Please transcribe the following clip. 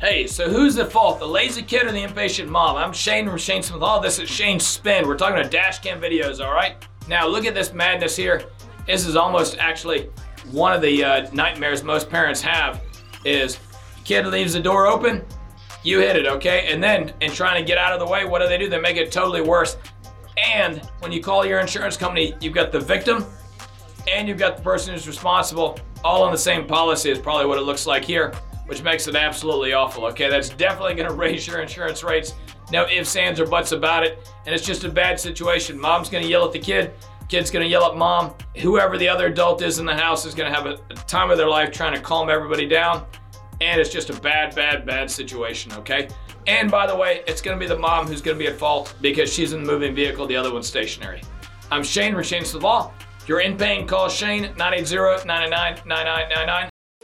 Hey, so who's at fault, the lazy kid or the impatient mom? I'm Shane from Shane Smith. All this is Shane Spin. We're talking about dash cam videos, all right? Now look at this madness here. This is almost actually one of the uh, nightmares most parents have is kid leaves the door open, you hit it, okay? And then in trying to get out of the way, what do they do? They make it totally worse. And when you call your insurance company, you've got the victim and you've got the person who's responsible all on the same policy is probably what it looks like here which makes it absolutely awful. Okay, that's definitely going to raise your insurance rates. No ifs, ands, or buts about it. And it's just a bad situation. Mom's going to yell at the kid. Kid's going to yell at mom. Whoever the other adult is in the house is going to have a, a time of their life trying to calm everybody down. And it's just a bad, bad, bad situation, okay? And by the way, it's going to be the mom who's going to be at fault because she's in the moving vehicle, the other one's stationary. I'm Shane from Shane Law. If you're in pain, call Shane 980 999 9999.